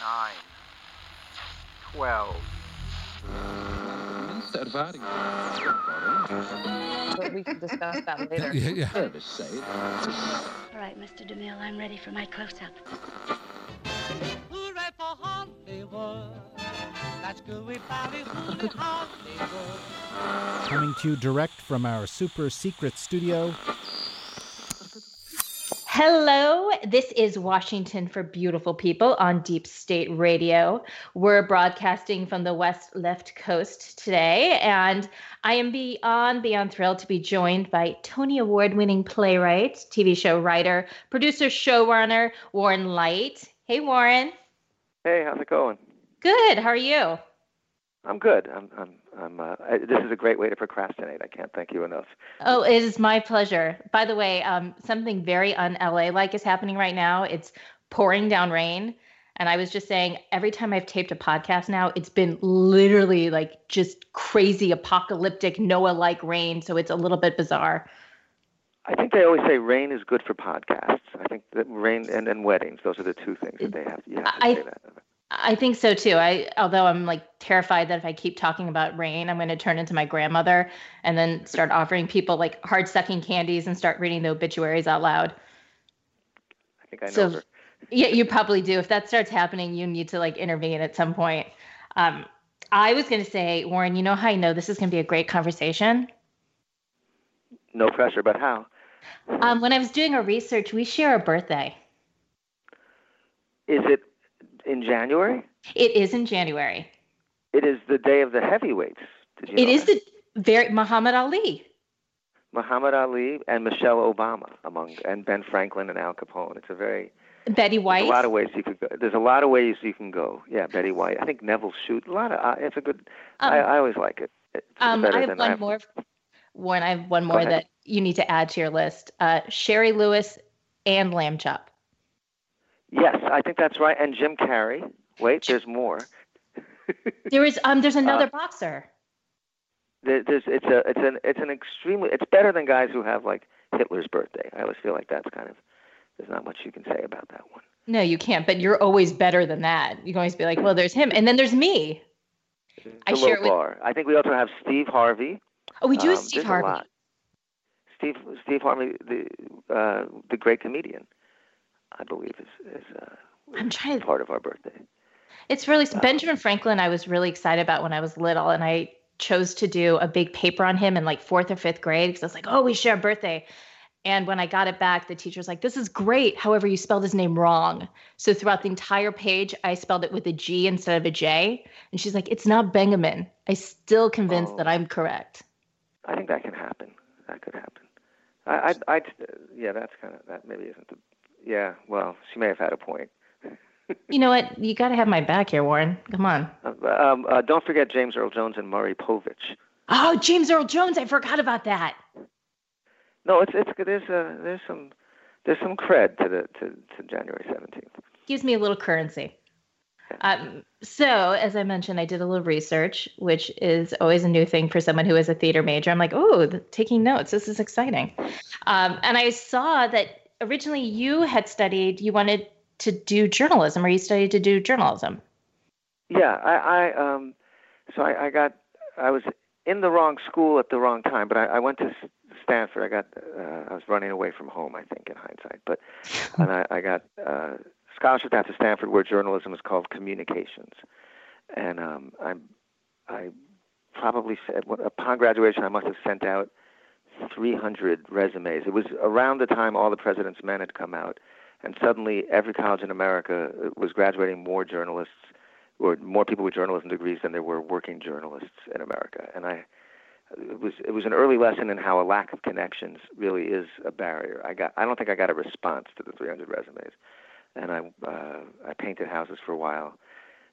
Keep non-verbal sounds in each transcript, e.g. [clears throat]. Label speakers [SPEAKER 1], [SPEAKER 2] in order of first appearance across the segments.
[SPEAKER 1] nine, twelve.
[SPEAKER 2] But we can discuss that [laughs] later.
[SPEAKER 3] Yeah, yeah.
[SPEAKER 4] All right, Mr. DeMille, I'm ready for my close-up.
[SPEAKER 5] Hooray for Hollywood. That's Gooey Valley, hooray Hollywood.
[SPEAKER 3] Coming to you direct from our super secret studio.
[SPEAKER 6] Hello, this is Washington for Beautiful People on Deep State Radio. We're broadcasting from the West Left Coast today, and I am beyond, beyond thrilled to be joined by Tony Award winning playwright, TV show writer, producer, showrunner, Warren Leight. Hey, Warren.
[SPEAKER 7] Hey, how's it going?
[SPEAKER 6] Good. How are you?
[SPEAKER 7] I'm good. I'm. I'm. I'm. Uh, I, this is a great way to procrastinate. I can't thank you enough.
[SPEAKER 6] Oh, it is my pleasure. By the way, um, something very un LA like is happening right now. It's pouring down rain. And I was just saying, every time I've taped a podcast now, it's been literally like just crazy apocalyptic Noah like rain. So it's a little bit bizarre.
[SPEAKER 7] I think they always say rain is good for podcasts. I think that rain and, and weddings, those are the two things that they have. You have to
[SPEAKER 6] I-
[SPEAKER 7] say that.
[SPEAKER 6] I think so too. I although I'm like terrified that if I keep talking about rain, I'm going to turn into my grandmother and then start offering people like hard sucking candies and start reading the obituaries out loud.
[SPEAKER 7] I think I know
[SPEAKER 6] So
[SPEAKER 7] her. [laughs]
[SPEAKER 6] yeah, you probably do. If that starts happening, you need to like intervene at some point. Um, I was going to say, Warren, you know how I know this is going to be a great conversation?
[SPEAKER 7] No pressure, but how?
[SPEAKER 6] Um, when I was doing our research, we share a birthday.
[SPEAKER 7] Is it in January?
[SPEAKER 6] It is in January.
[SPEAKER 7] It is the day of the heavyweights. Did you
[SPEAKER 6] It is
[SPEAKER 7] that?
[SPEAKER 6] the very Muhammad Ali.
[SPEAKER 7] Muhammad Ali and Michelle Obama among and Ben Franklin and Al Capone. It's a very
[SPEAKER 6] Betty White.
[SPEAKER 7] a lot of ways you could go. There's a lot of ways you can go. Yeah, Betty White. I think Nevil Shute. A lot of. Uh, it's a good.
[SPEAKER 6] Um,
[SPEAKER 7] I, I always like it. It's
[SPEAKER 6] Um, I have one
[SPEAKER 7] I've-
[SPEAKER 6] more. Warren, I have one more that you need to add to your list. Uh, Shari Lewis and Lamb Chop.
[SPEAKER 7] Yes, I think that's right. And Jim Carrey. Wait, there's more. [laughs]
[SPEAKER 6] There is um. There's another
[SPEAKER 7] Uh,
[SPEAKER 6] boxer.
[SPEAKER 7] There, there's it's a it's an it's an extremely it's better than guys who have like Hitler's birthday. I always feel like that's kind of there's not much you can say about that one.
[SPEAKER 6] No, you can't. But you're always better than that. You can always be like, well, there's him, and then there's me.
[SPEAKER 7] It's
[SPEAKER 6] I share it with-
[SPEAKER 7] bar. I think we also have Steve Harvey.
[SPEAKER 6] Oh, we do have
[SPEAKER 7] Um,
[SPEAKER 6] Steve Harvey.
[SPEAKER 7] Steve Steve Harvey, the uh, the great comedian, I believe is is uh,
[SPEAKER 6] I'm trying.
[SPEAKER 7] part of our birthday.
[SPEAKER 6] It's really Benjamin Franklin. I was really excited about when I was little, and I chose to do a big paper on him in like fourth or fifth grade because I was like, "Oh, we share a birthday." And when I got it back, the teacher was like, "This is great. However, you spelled his name wrong." So throughout the entire page, I spelled it with a G instead of a J. And she's like, "It's not Benjamin." I still convinced
[SPEAKER 7] Oh.
[SPEAKER 6] that I'm correct.
[SPEAKER 7] I think that can happen. That could happen. I I I yeah, that's kind of that maybe isn't the yeah. Well, she may have had a point.
[SPEAKER 6] You know what? You got to have my back here, Warren. Come on.
[SPEAKER 7] Uh, um, uh, don't forget James Earl Jones and Maury Povich.
[SPEAKER 6] Oh, James Earl Jones. I forgot about that.
[SPEAKER 7] No, it's it's there's uh there's some there's some cred to the to, to January seventeenth.
[SPEAKER 6] gives me a little currency. Um, so, as I mentioned, I did a little research, which is always a new thing for someone who is a theater major. I'm like, oh, the, taking notes. This is exciting. Um, and I saw that originally you had studied, you wanted to do journalism, or you studied to do journalism.
[SPEAKER 7] Yeah, I, I um, so I, I got I was in the wrong school at the wrong time, but I, I went to Stanford. I got uh, I was running away from home, I think, in hindsight, but [laughs] and I, I got uh, scholarship out to Stanford, where journalism is called communications, and um, I I probably said upon graduation I must have sent out 300 resumes. It was around the time All the President's Men had come out, and suddenly every college in America uh, was graduating more journalists or more people with journalism degrees than there were working journalists in America. And I, it was it was an early lesson in how a lack of connections really is a barrier. I got I don't think I got a response to the 300 resumes, and I uh, I painted houses for a while,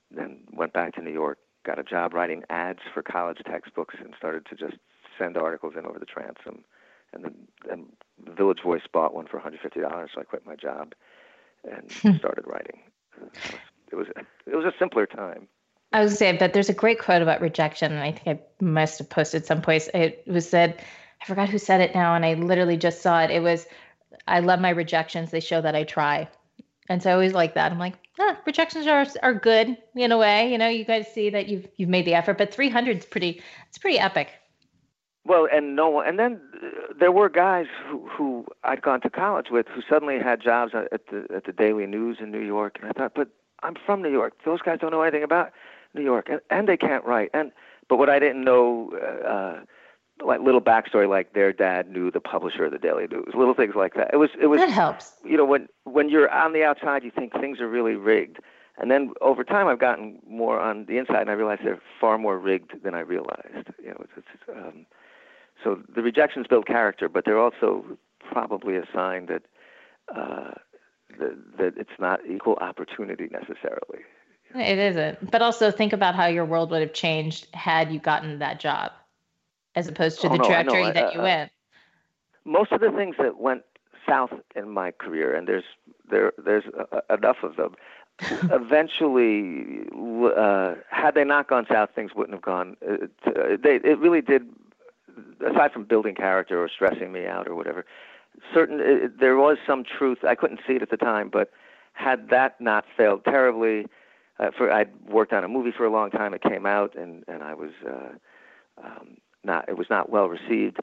[SPEAKER 7] then went back to New York, got a job writing ads for college textbooks, and started to just send articles in over the transom. And the, and the Village Voice bought one for $150, so I quit my job and [laughs] started writing. It was it was a simpler time.
[SPEAKER 6] I was saying, but there's a great quote about rejection, and I think I must have posted someplace. It was said, I forgot who said it now, and I literally just saw it. It was, "I love my rejections; they show that I try." And so I always like that. I'm like, ah, rejections are are good in a way. You know, you guys see that you've you've made the effort, but 300 is pretty. It's pretty epic.
[SPEAKER 7] Well, and no one, and then uh, there were guys who, who I'd gone to college with who suddenly had jobs at the at the Daily News in New York, and I thought, but I'm from New York. Those guys don't know anything about New York, and and they can't write. And but what I didn't know, uh, uh like little backstory, like their dad knew the publisher of the Daily News, little things like that. It was it was
[SPEAKER 6] That helps.
[SPEAKER 7] you know when when you're on the outside, you think things are really rigged. And then over time, I've gotten more on the inside, and I realize they're far more rigged than I realized. You know, it's, it's, um, so the rejections build character, but they're also probably a sign that uh, that, that it's not equal opportunity necessarily.
[SPEAKER 6] It isn't. But also think about how your world would have changed had you gotten that job, as opposed to
[SPEAKER 7] Oh,
[SPEAKER 6] the
[SPEAKER 7] no,
[SPEAKER 6] trajectory
[SPEAKER 7] I-
[SPEAKER 6] that you
[SPEAKER 7] I-
[SPEAKER 6] went.
[SPEAKER 7] Most of the things that went south in my career, and there's there there's uh, enough of them. [laughs] eventually, uh, had they not gone south, things wouldn't have gone. Uh, they it really did. Aside from building character or stressing me out or whatever, certain uh, there was some truth. I couldn't see it at the time, but had that not failed terribly, uh, for I'd worked on a movie for a long time. It came out, and and I was uh, um, not. It was not well received.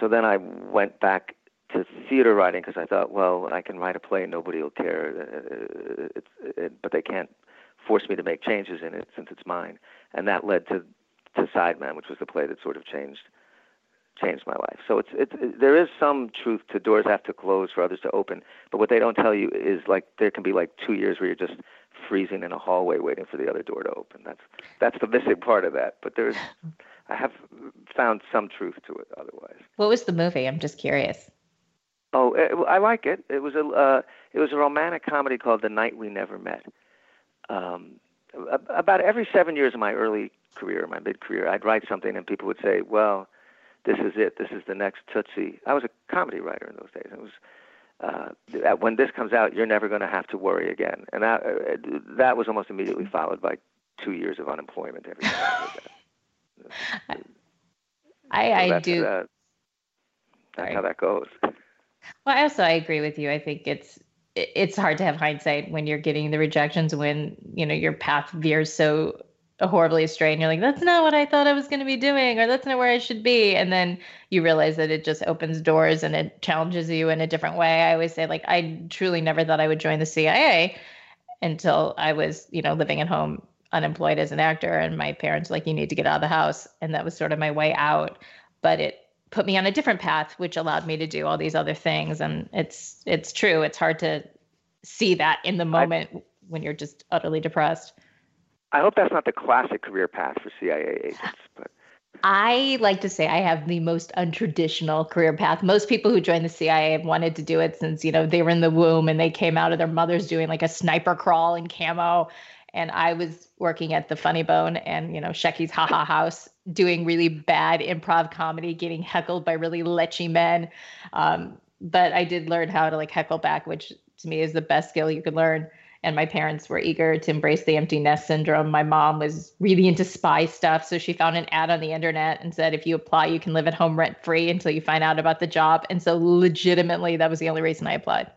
[SPEAKER 7] So then I went back to theater writing because I thought, well, I can write a play, nobody will care. Uh, it's, it, but they can't force me to make changes in it since it's mine. And that led to to Sideman, which was the play that sort of changed changed my life. So it's it's it, there is some truth to doors have to close for others to open. But what they don't tell you is like there can be like two years where you're just freezing in a hallway waiting for the other door to open. That's that's the missing part of that. But there's [laughs] I have found some truth to it otherwise.
[SPEAKER 6] What was the movie? I'm just curious.
[SPEAKER 7] Oh, it, I like it. It was a uh, it was a romantic comedy called The Night We Never Met. Um, about every seven years of my early career, my mid career, I'd write something and people would say, "Well, this is it. This is the next Tootsie." I was a comedy writer in those days. It was uh, when this comes out, you're never going to have to worry again, and that uh, that was almost immediately followed by two years of unemployment every time I that. [laughs]
[SPEAKER 6] I,
[SPEAKER 7] So
[SPEAKER 6] I
[SPEAKER 7] that's,
[SPEAKER 6] do.
[SPEAKER 7] Uh, that's
[SPEAKER 6] Sorry.
[SPEAKER 7] how that goes.
[SPEAKER 6] Well, I also I agree with you. I think it's it's hard to have hindsight when you're getting the rejections when you know your path veers so horribly astray and you're like that's not what I thought I was going to be doing or that's not where I should be. And then you realize that it just opens doors and it challenges you in a different way. I always say like I truly never thought I would join the CIA until I was, you know, living at home unemployed as an actor and my parents like you need to get out of the house and that was sort of my way out. But it put me on a different path which allowed me to do all these other things. And it's it's true. It's hard to see that in the moment when you're just utterly depressed
[SPEAKER 7] I hope that's not the classic career path for CIA agents, [laughs] but
[SPEAKER 6] I like to say I have the most untraditional career path. Most people who join the CIA have wanted to do it since, you know, they were in the womb and they came out of their mothers doing like a sniper crawl in camo. And I was working at the Funny Bone and, you know, Shecky's Ha Ha House doing really bad improv comedy, getting heckled by really lechy men. Um, but I did learn how to like heckle back, which to me is the best skill you could learn and my parents were eager to embrace the empty nest syndrome. My mom was really into spy stuff, so she found an ad on the internet and said, if you apply, you can live at home rent free until you find out about the job. And so, legitimately, that was the only reason I applied.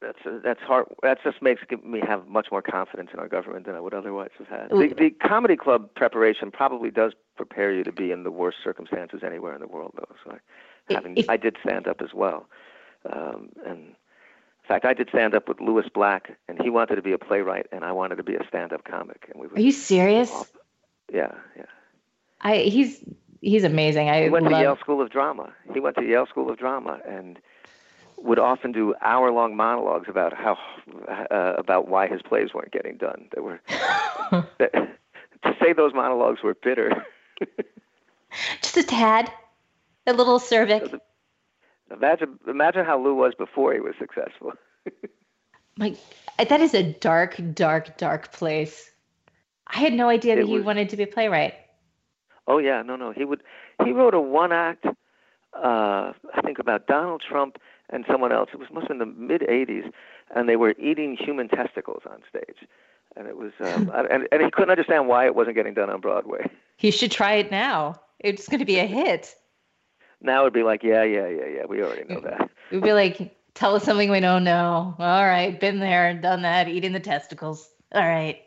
[SPEAKER 7] that's that's hard. That just makes me have much more confidence in our government than I would otherwise have had. The, the comedy club preparation probably does prepare you to be in the worst circumstances anywhere in the world, though. So, I, having
[SPEAKER 6] if-
[SPEAKER 7] I did stand up as well, um, and fact, I did stand up with Lewis Black, and he wanted to be a playwright, and I wanted to be a stand-up comic, and we would.
[SPEAKER 6] Are you serious?
[SPEAKER 7] Yeah, yeah.
[SPEAKER 6] I he's he's amazing. I
[SPEAKER 7] He went to
[SPEAKER 6] love.
[SPEAKER 7] Yale School of Drama. He went to Yale School of Drama and would often do hour-long monologues about how uh, about why his plays weren't getting done. They were [laughs] that, [laughs] to say those monologues were bitter. [laughs]
[SPEAKER 6] Just a tad, a little cervic.
[SPEAKER 7] Imagine imagine how Lou was before he was successful. [laughs]
[SPEAKER 6] Like that is a dark, dark, dark place. I had no idea that
[SPEAKER 7] It
[SPEAKER 6] he wanted to be a playwright.
[SPEAKER 7] Oh yeah, no, no. He would. He wrote a one-act. Uh, I think about Donald Trump and someone else. It was must have been the mid '80s, and they were eating human testicles on stage, and it was. Um, [laughs] and and he couldn't understand why it wasn't getting done on Broadway.
[SPEAKER 6] He should try it now. It's going to be a hit.
[SPEAKER 7] Now it'd be like, yeah, yeah, yeah, yeah. We already know that.
[SPEAKER 6] We'd be like Tell us something we don't know. All right, been there, done that, eating the testicles. All right.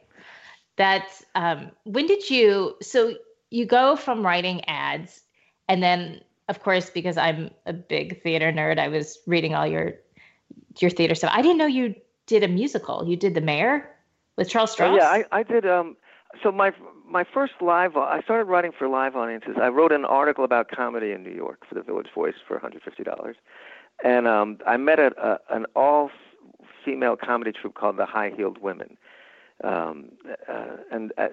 [SPEAKER 6] That's um when did you so you go from writing ads and then of course because I'm a big theater nerd, I was reading all your your theater stuff. I didn't know you did a musical. You did The Mayor with Charles
[SPEAKER 7] Oh,
[SPEAKER 6] Strouse?
[SPEAKER 7] yeah, I, I did. Um, so my my first live, I started writing for live audiences. I wrote an article about comedy in New York for the Village Voice for $150, and um, I met a, a, an all female comedy troupe called the High Heeled Women. Um, uh, and uh,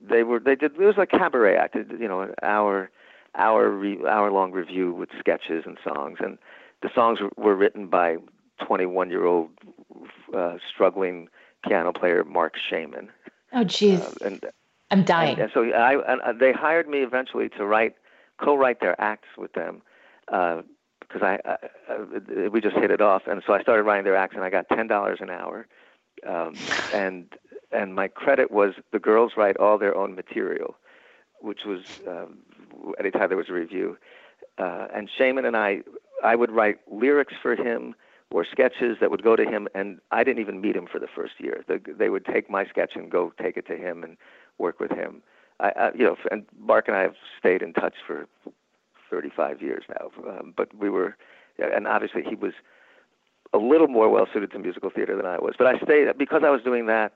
[SPEAKER 7] they were they did it was like cabaret act, you know, an hour hour re, hour long review with sketches and songs, and the songs were, were written by 21 year old uh, struggling piano player Marc Shaiman.
[SPEAKER 6] Oh jeez.
[SPEAKER 7] Uh, and
[SPEAKER 6] I'm dying.
[SPEAKER 7] and, and so I and uh, they hired me eventually to write co-write their acts with them uh, because I, I, I we just hit it off, and so I started writing their acts, and I got ten dollars an hour, um, [sighs] and and my credit was the girls write all their own material, which was um, anytime there was a review, uh, and Shaiman and I I would write lyrics for him or sketches that would go to him, and I didn't even meet him for the first year. The, they would take my sketch and go take it to him and work with him. I, I you know, and Mark and I have stayed in touch for 35 years now. Um, but we were, and obviously he was a little more well suited to musical theater than I was. But I stayed because I was doing that,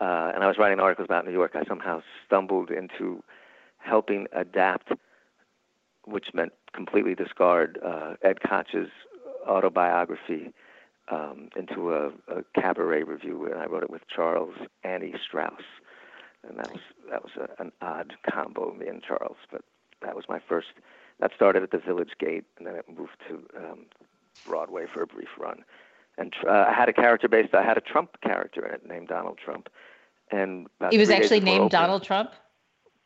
[SPEAKER 7] uh, and I was writing articles about New York. I somehow stumbled into helping adapt, which meant completely discard uh, Ed Koch's autobiography um, into a, a cabaret review, and I wrote it with Charles Annie Strouse, and that was that was a, an odd combo, me and Charles. But that was my first. That started at the Village Gate, and then it moved to um, Broadway for a brief run. And uh, I had a character based. I had a Trump character in it named Donald Trump, and
[SPEAKER 6] he was actually named Donald Trump.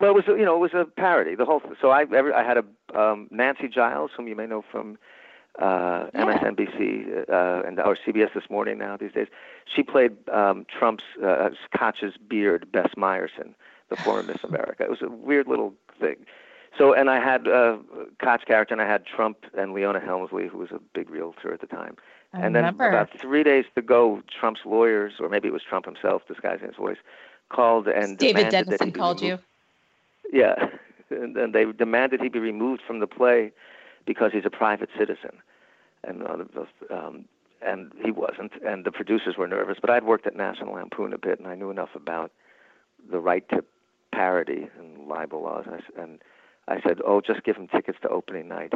[SPEAKER 7] well, it was a- you know it was a parody. The whole so I every, I had a um, Nancy Giles, whom you may know from uh,
[SPEAKER 6] Yeah.
[SPEAKER 7] MSNBC uh, and or CBS this morning now these days. She played um, Trump's uh, Koch's beard, Bess Myerson, the former Miss [laughs] America. It was a weird little thing. So and I had uh, Koch character, and I had Trump and Leona Helmsley, who was a big realtor at the time.
[SPEAKER 6] I
[SPEAKER 7] and then about three days to go, Trump's lawyers, or maybe it was Trump himself disguising his voice, called and
[SPEAKER 6] David Dennison called
[SPEAKER 7] removed.
[SPEAKER 6] you.
[SPEAKER 7] Yeah, [laughs] and, and they demanded he be removed from the play because he's a private citizen, and um, and he wasn't. And the producers were nervous, but I'd worked at National Lampoon a bit, and I knew enough about the right to parody and libel laws. And I, and I said, "Oh, just give him tickets to opening night."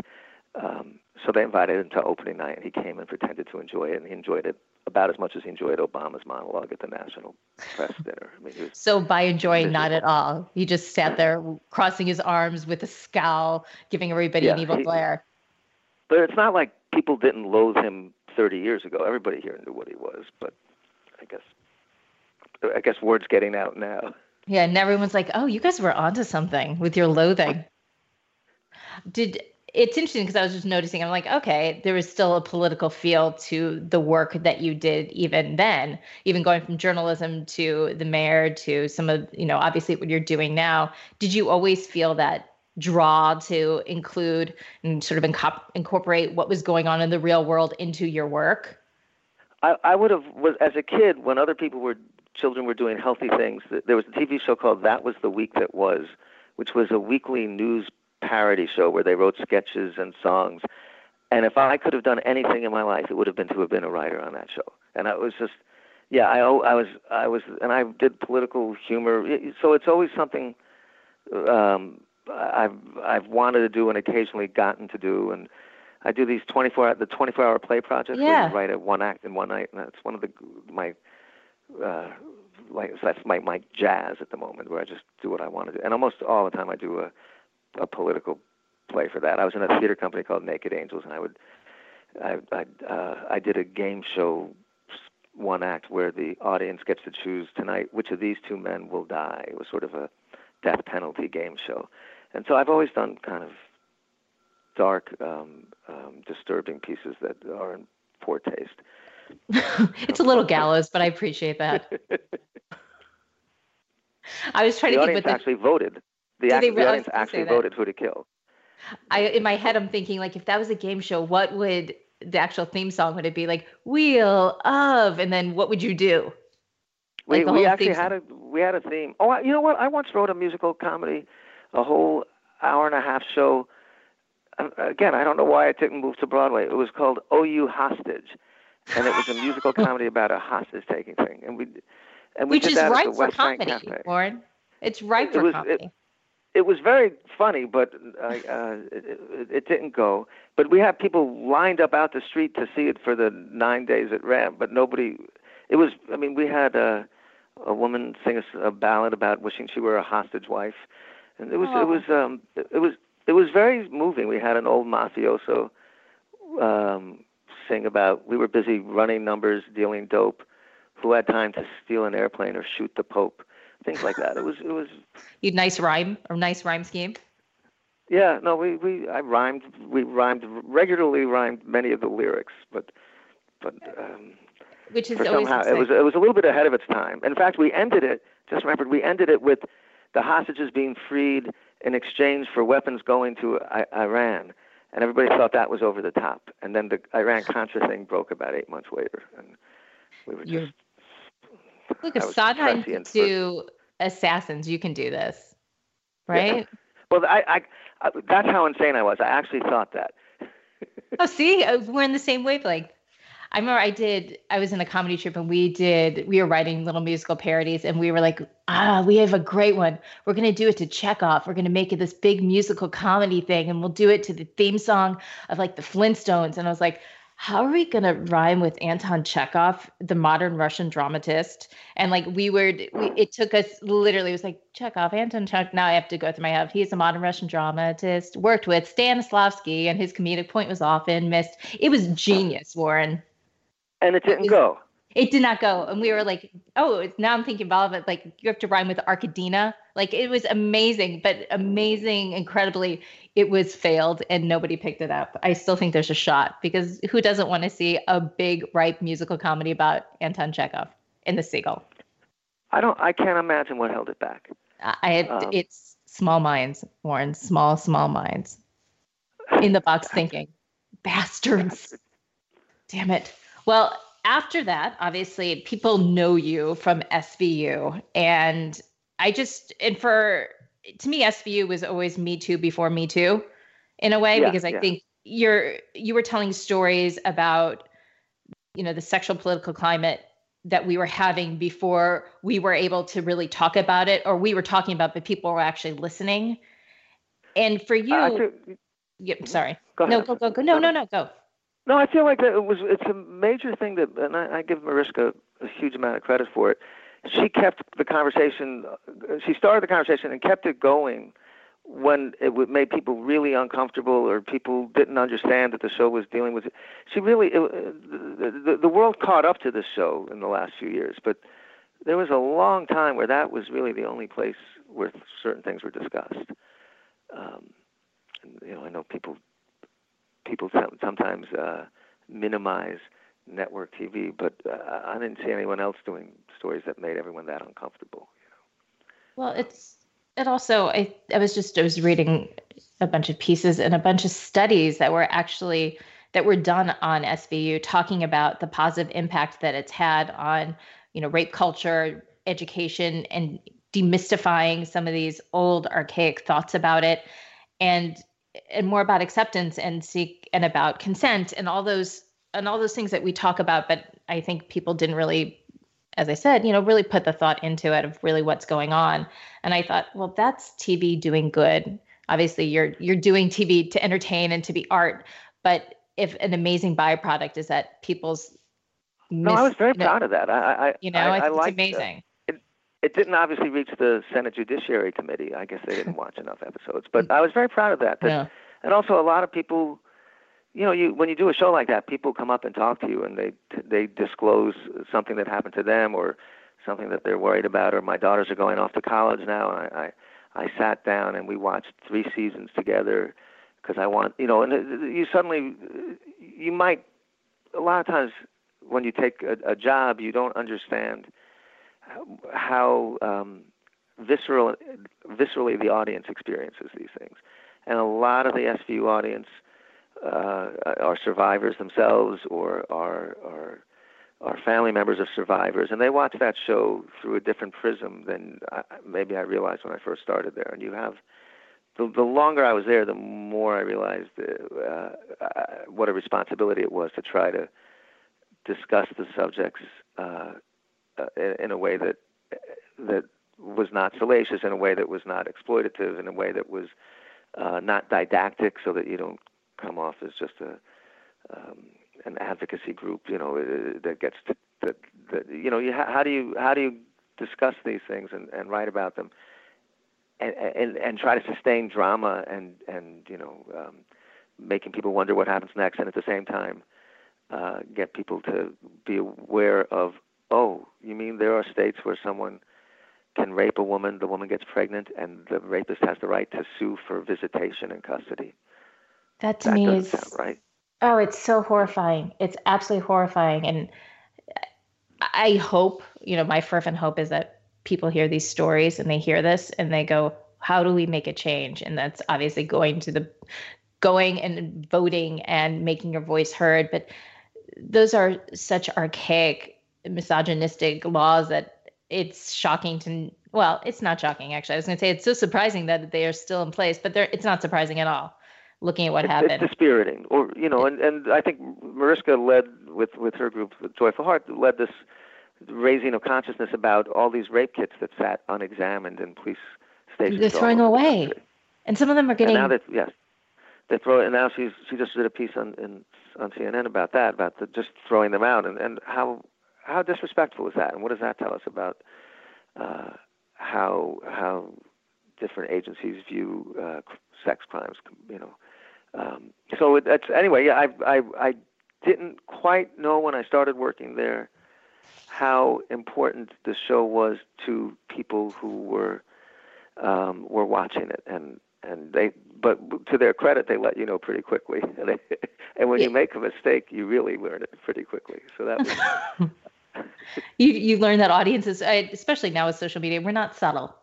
[SPEAKER 7] Um, so they invited him to opening night, and he came and pretended to enjoy it, and he enjoyed it about as much as he enjoyed Obama's monologue at the National Press [laughs] Dinner. I mean, he was
[SPEAKER 6] So by enjoying, not at all. He just sat there crossing his arms with a scowl, giving everybody an evil
[SPEAKER 7] he-
[SPEAKER 6] glare.
[SPEAKER 7] But it's not like people didn't loathe him 30 years ago. Everybody here knew what he was, but I guess I guess word's getting out now.
[SPEAKER 6] Yeah, and everyone's like, "Oh, you guys were onto something with your loathing." Did it's interesting because I was just noticing. I'm like, okay, there was still a political feel to the work that you did even then, even going from journalism to the mayor to some of you know, obviously what you're doing now. Did you always feel that draw to include and sort of incorporate what was going on in the real world into your work?
[SPEAKER 7] I, I would have was as a kid when other people were children were doing healthy things. There was a TV show called That Was the Week That Was, which was a weekly news parody show where they wrote sketches and songs. And if I could have done anything in my life, it would have been to have been a writer on that show. And I was just, yeah, I I was I was, and I did political humor. So it's always something um, I've I've wanted to do and occasionally gotten to do. And I do these 24 hour, the 24 hour play project where you write a one act in one night, and that's one of the my uh, like that's my my jazz at the moment where I just do what I want to do. And almost all the time I do a a political play for that. I was in a theater company called Naked Angels, and I would I I uh, I did a game show one act where the audience gets to choose tonight which of these two men will die. It was sort of a death penalty game show, and so I've always done kind of dark, um, um, disturbing pieces that are in poor taste. [laughs]
[SPEAKER 6] it's a little gallows, but I appreciate that. [laughs] I was trying
[SPEAKER 7] the
[SPEAKER 6] to think
[SPEAKER 7] audience
[SPEAKER 6] the
[SPEAKER 7] actually voted. The, act- the
[SPEAKER 6] re- I was
[SPEAKER 7] audience actually voted who to kill.
[SPEAKER 6] I in my head I'm thinking like if that was a game show, what would the actual theme song? Would it be like "Wheel of," and then what would you do?
[SPEAKER 7] We
[SPEAKER 6] Like the
[SPEAKER 7] we actually had a we had a theme. Oh, I, you know what? I once wrote a musical comedy, a whole hour and a half show. Uh, again, I don't know why it didn't move to Broadway. It was called "Oh You Hostage," and it was a musical [laughs] comedy about a hostage taking thing. And we and we
[SPEAKER 6] Which
[SPEAKER 7] did that at
[SPEAKER 6] ripe
[SPEAKER 7] the West Bank
[SPEAKER 6] comedy,
[SPEAKER 7] Cafe.
[SPEAKER 6] Warren. It's ripe
[SPEAKER 7] It
[SPEAKER 6] for
[SPEAKER 7] was-
[SPEAKER 6] comedy.
[SPEAKER 7] it was very funny, but uh, uh, it, it, it didn't go. But we had people lined up out the street to see it for the nine days it ran, but nobody. It was. I mean, we had a, a woman sing us a ballad about wishing she were a hostage wife, and it was.
[SPEAKER 6] Oh.
[SPEAKER 7] It was. Um. It was. It was very moving. We had an old mafioso um, sing about we were busy running numbers, dealing dope. Who had time to steal an airplane or shoot the Pope? Things like that. It was. It was. [laughs]
[SPEAKER 6] You nice rhyme or nice rhyme scheme.
[SPEAKER 7] Yeah, no, we we I rhymed we rhymed regularly rhymed many of the lyrics, but but um,
[SPEAKER 6] Which is
[SPEAKER 7] somehow it was it was a little bit ahead of its time. In fact, we ended it. Just remembered we ended it with the hostages being freed in exchange for weapons going to I- Iran, and everybody thought that was over the top. And then the Iran Contra thing broke about eight months later, and we were
[SPEAKER 6] You're-
[SPEAKER 7] just
[SPEAKER 6] Look,
[SPEAKER 7] I
[SPEAKER 6] if
[SPEAKER 7] was
[SPEAKER 6] Sondheim could
[SPEAKER 7] prescient for-
[SPEAKER 6] do Assassins, you can do this, right?
[SPEAKER 7] well. I, I I that's how insane I was. I actually thought that.
[SPEAKER 6] Oh, see, uh, we're in the same wavelength. I remember I did, I was in a comedy troupe and we did, we were writing little musical parodies and we were like, ah, we have a great one. We're going to do it to Chekhov. We're going to make it this big musical comedy thing and we'll do it to the theme song of like the Flintstones. And I was like, how are we going to rhyme with Anton Chekhov, the modern Russian dramatist? And like we were, we, it took us literally, it was like Chekhov, Anton Chekhov. Now I have to go through my head. He's a modern Russian dramatist, worked with Stanislavski, and his comedic point was often missed. It was genius, Warren.
[SPEAKER 7] And it didn't go.
[SPEAKER 6] It did not go. And we were like, oh, now I'm thinking about it. Like, you have to rhyme with Arkadina. Like, it was amazing, but amazing, incredibly, it was failed and nobody picked it up. I still think there's a shot because who doesn't want to see a big, ripe musical comedy about Anton Chekhov in The Seagull?
[SPEAKER 7] I don't. I can't imagine what held it back.
[SPEAKER 6] I I had,
[SPEAKER 7] Um,
[SPEAKER 6] it's small minds, Warren, small, small minds in the box [laughs] thinking, bastards. Damn it. Well, after that, obviously, people know you from SVU. And I just, and for, to me, SVU was always Me Too before Me Too in a way,
[SPEAKER 7] Yeah,
[SPEAKER 6] because I
[SPEAKER 7] yeah.
[SPEAKER 6] think you're, you were telling stories about, you know, the sexual political climate that we were having before we were able to really talk about it, or we were talking about, but people were actually listening. And for you,
[SPEAKER 7] I feel,
[SPEAKER 6] yep, sorry.
[SPEAKER 7] go ahead.
[SPEAKER 6] No, go, go, go. No, no, no, go.
[SPEAKER 7] No, I feel like that it was. It's a major thing that, and I, I give Mariska a huge amount of credit for it. She kept the conversation. uh, She started the conversation and kept it going when it would made people really uncomfortable or people didn't understand that the show was dealing with. It. She really, it, uh, the, the, world caught up to this show in the last few years, but there was a long time where that was really the only place where certain things were discussed. Um, you know, I know people people sometimes uh, minimize network TV, but uh, I didn't see anyone else doing stories that made everyone that uncomfortable.
[SPEAKER 6] Well, it's it also I I was just I was reading a bunch of pieces and a bunch of studies that were actually that were done on SVU talking about the positive impact that it's had on, you know, rape culture, education and demystifying some of these old archaic thoughts about it and and more about acceptance and seek and about consent and all those and all those things that we talk about but I think people didn't really as I said, you know, really put the thought into it of really what's going on. And I thought, well, that's TV doing good. Obviously, you're you're doing TV to entertain and to be art, but if an amazing byproduct is that people's
[SPEAKER 7] No, I was very proud of that. I, I
[SPEAKER 6] You know,
[SPEAKER 7] I,
[SPEAKER 6] I, think
[SPEAKER 7] liked,
[SPEAKER 6] it's amazing.
[SPEAKER 7] It didn't obviously reach the Senate Judiciary Committee. I guess they didn't watch enough episodes, but I was very proud of that. that
[SPEAKER 6] yeah.
[SPEAKER 7] and also a lot of people you know you when you do a show like that people come up and talk to you and they they disclose something that happened to them or something that they're worried about or my daughters are going off to college now and i i, I sat down and we watched three seasons together because i want you know and you suddenly you might a lot of times when you take a, a job you don't understand how, um visceral viscerally the audience experiences these things and a lot of the SVU audience uh, are survivors themselves or are are are family members of survivors, and they watch that show through a different prism than I, maybe I realized when I first started there. And you have the, the longer I was there, the more I realized uh, uh, what a responsibility it was to try to discuss the subjects uh, uh, in, in a way that that was not salacious, in a way that was not exploitative, in a way that was uh, not didactic, so that you don't come off as just a um, an advocacy group, you know, uh, that gets to, that that you know, you, how do you how do you discuss these things and, and write about them, and, and and try to sustain drama and and you know, um, making people wonder what happens next, and at the same time, uh, get people to be aware of, oh, you mean there are states where someone can rape a woman, the woman gets pregnant, and the rapist has the right to sue for visitation and custody.
[SPEAKER 6] That to
[SPEAKER 7] that
[SPEAKER 6] me is
[SPEAKER 7] right.
[SPEAKER 6] oh, it's so horrifying. It's absolutely horrifying, and I hope you know my fervent hope is that people hear these stories and they hear this and they go, how do we make a change? And that's obviously going to the going and voting and making your voice heard, but those are such archaic misogynistic laws that it's shocking to well it's not shocking actually i was going to say it's so surprising that they are still in place but they're, it's not surprising at all looking at what
[SPEAKER 7] it's,
[SPEAKER 6] happened
[SPEAKER 7] It's dispiriting, or you know, and and I think Mariska led with with her group, Joyful Heart, led this raising of consciousness about all these rape kits that sat unexamined in police stations.
[SPEAKER 6] they're throwing
[SPEAKER 7] over the
[SPEAKER 6] away
[SPEAKER 7] country.
[SPEAKER 6] and some of them are getting
[SPEAKER 7] And now that yes, they throw. And now she's she just did a piece on in, on CNN about that, about the, just throwing them out, and and how how disrespectful is that, and what does that tell us about uh, how how different agencies view uh, sex crimes? You know, um, so it, that's anyway. Yeah, I I I didn't quite know when I started working there how important the show was to people who were um, were watching it, and and they. But to their credit, they let you know pretty quickly, [laughs] and, they, and when you make a mistake, you really learn it pretty quickly. So that was [laughs]
[SPEAKER 6] you you learn that audiences especially now with social media we're not subtle